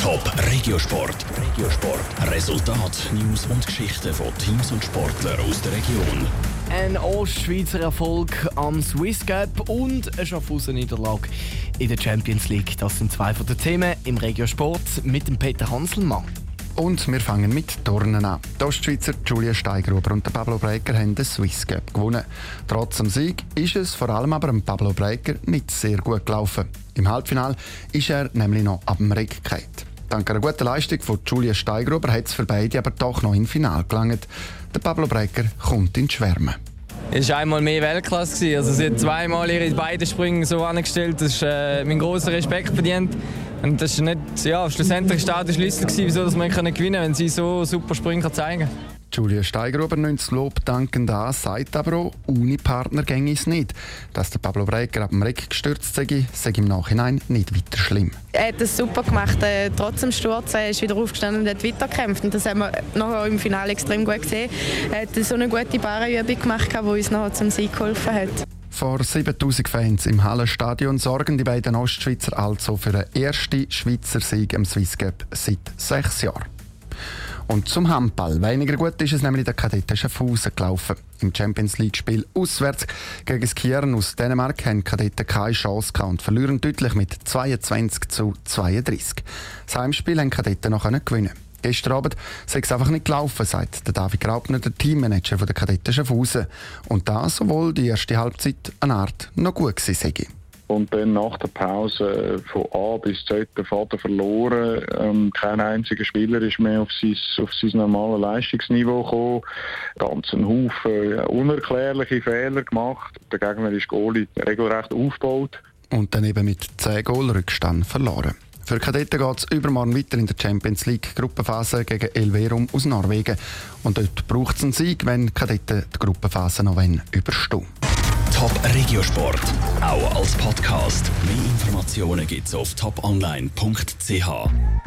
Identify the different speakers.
Speaker 1: Top Regiosport. Regiosport. Resultat, News und Geschichten von Teams und Sportlern aus der Region.
Speaker 2: Ein Ostschweizer Erfolg am Swiss Cup und eine Schaffhausen Niederlage in der Champions League. Das sind zwei von den Themen im Regiosport mit dem Peter Hanselmann.
Speaker 3: Und wir fangen mit Turnen an. Die Ostschweizer Julia Steigruber und Pablo Breker haben den Swiss Cup gewonnen. Trotz dem Sieg ist es vor allem aber Pablo Breker nicht sehr gut gelaufen. Im Halbfinale ist er nämlich noch ab dem Reck gefallen. Dank einer guten Leistung von Julia Steigruber hat es für beide aber doch noch im Finale gelangt. Der Pablo Breker kommt in Schwärme.
Speaker 4: Es war einmal mehr Weltklasse. Also sie hat zweimal ihre beiden Sprünge so angestellt. Das ist äh, mein großer Respekt verdient. Und das ist nicht, ja, schlussendlich war der Schlüssel, gewesen, wieso dass wir gewinnen können, wenn sie so super Sprünge zeigen kann.
Speaker 3: Julia Steigruber nimmt das Lob dankend an, sagt aber auch, ohne Partner ginge es nicht. Dass der Pablo Breger ab dem Reck gestürzt sei, sei im Nachhinein nicht weiter schlimm.
Speaker 5: Er hat es super gemacht, äh, trotz dem Sturz. Er ist wieder aufgestanden und hat weitergekämpft. Und das haben wir nachher im Finale extrem gut gesehen. Er hat so eine gute Barrenübung gemacht, die uns nachher zum Sieg geholfen hat.
Speaker 3: Vor 7000 Fans im Hallenstadion sorgen die beiden Ostschweizer also für den ersten Schweizer Sieg im Swiss Cup seit sechs Jahren. Und zum Handball. Weniger gut ist es nämlich der Kadetten Schaffhausen gelaufen. Im Champions League-Spiel auswärts gegen Skieren aus Dänemark haben Kadetten keine Chance und verlieren deutlich mit 22 zu 32. Das Heimspiel haben Kadetten noch gewinnen Gestern Abend sei es einfach nicht gelaufen, sagt der David Graubner, der Teammanager der Kadetten Schaffhausen. Und das, obwohl die erste Halbzeit eine Art noch gut gewesen sei.
Speaker 6: Und dann nach der Pause von A bis Z der Vater verloren. Ähm, kein einziger Spieler ist mehr auf sein, auf sein normales Leistungsniveau gekommen. Ganz ein Haufen unerklärliche Fehler gemacht. Der Gegner ist Goalie regelrecht aufgebaut.
Speaker 3: Und dann eben mit 10 Goal Rückstand verloren. Für Kadetten geht es übermorgen weiter in der Champions League Gruppenphase gegen Elverum aus Norwegen. Und dort braucht es einen Sieg, wenn Kadetten die Gruppenphase noch überstehen
Speaker 1: Top Regiosport, auch als Podcast. Mehr Informationen gibt es auf toponline.ch.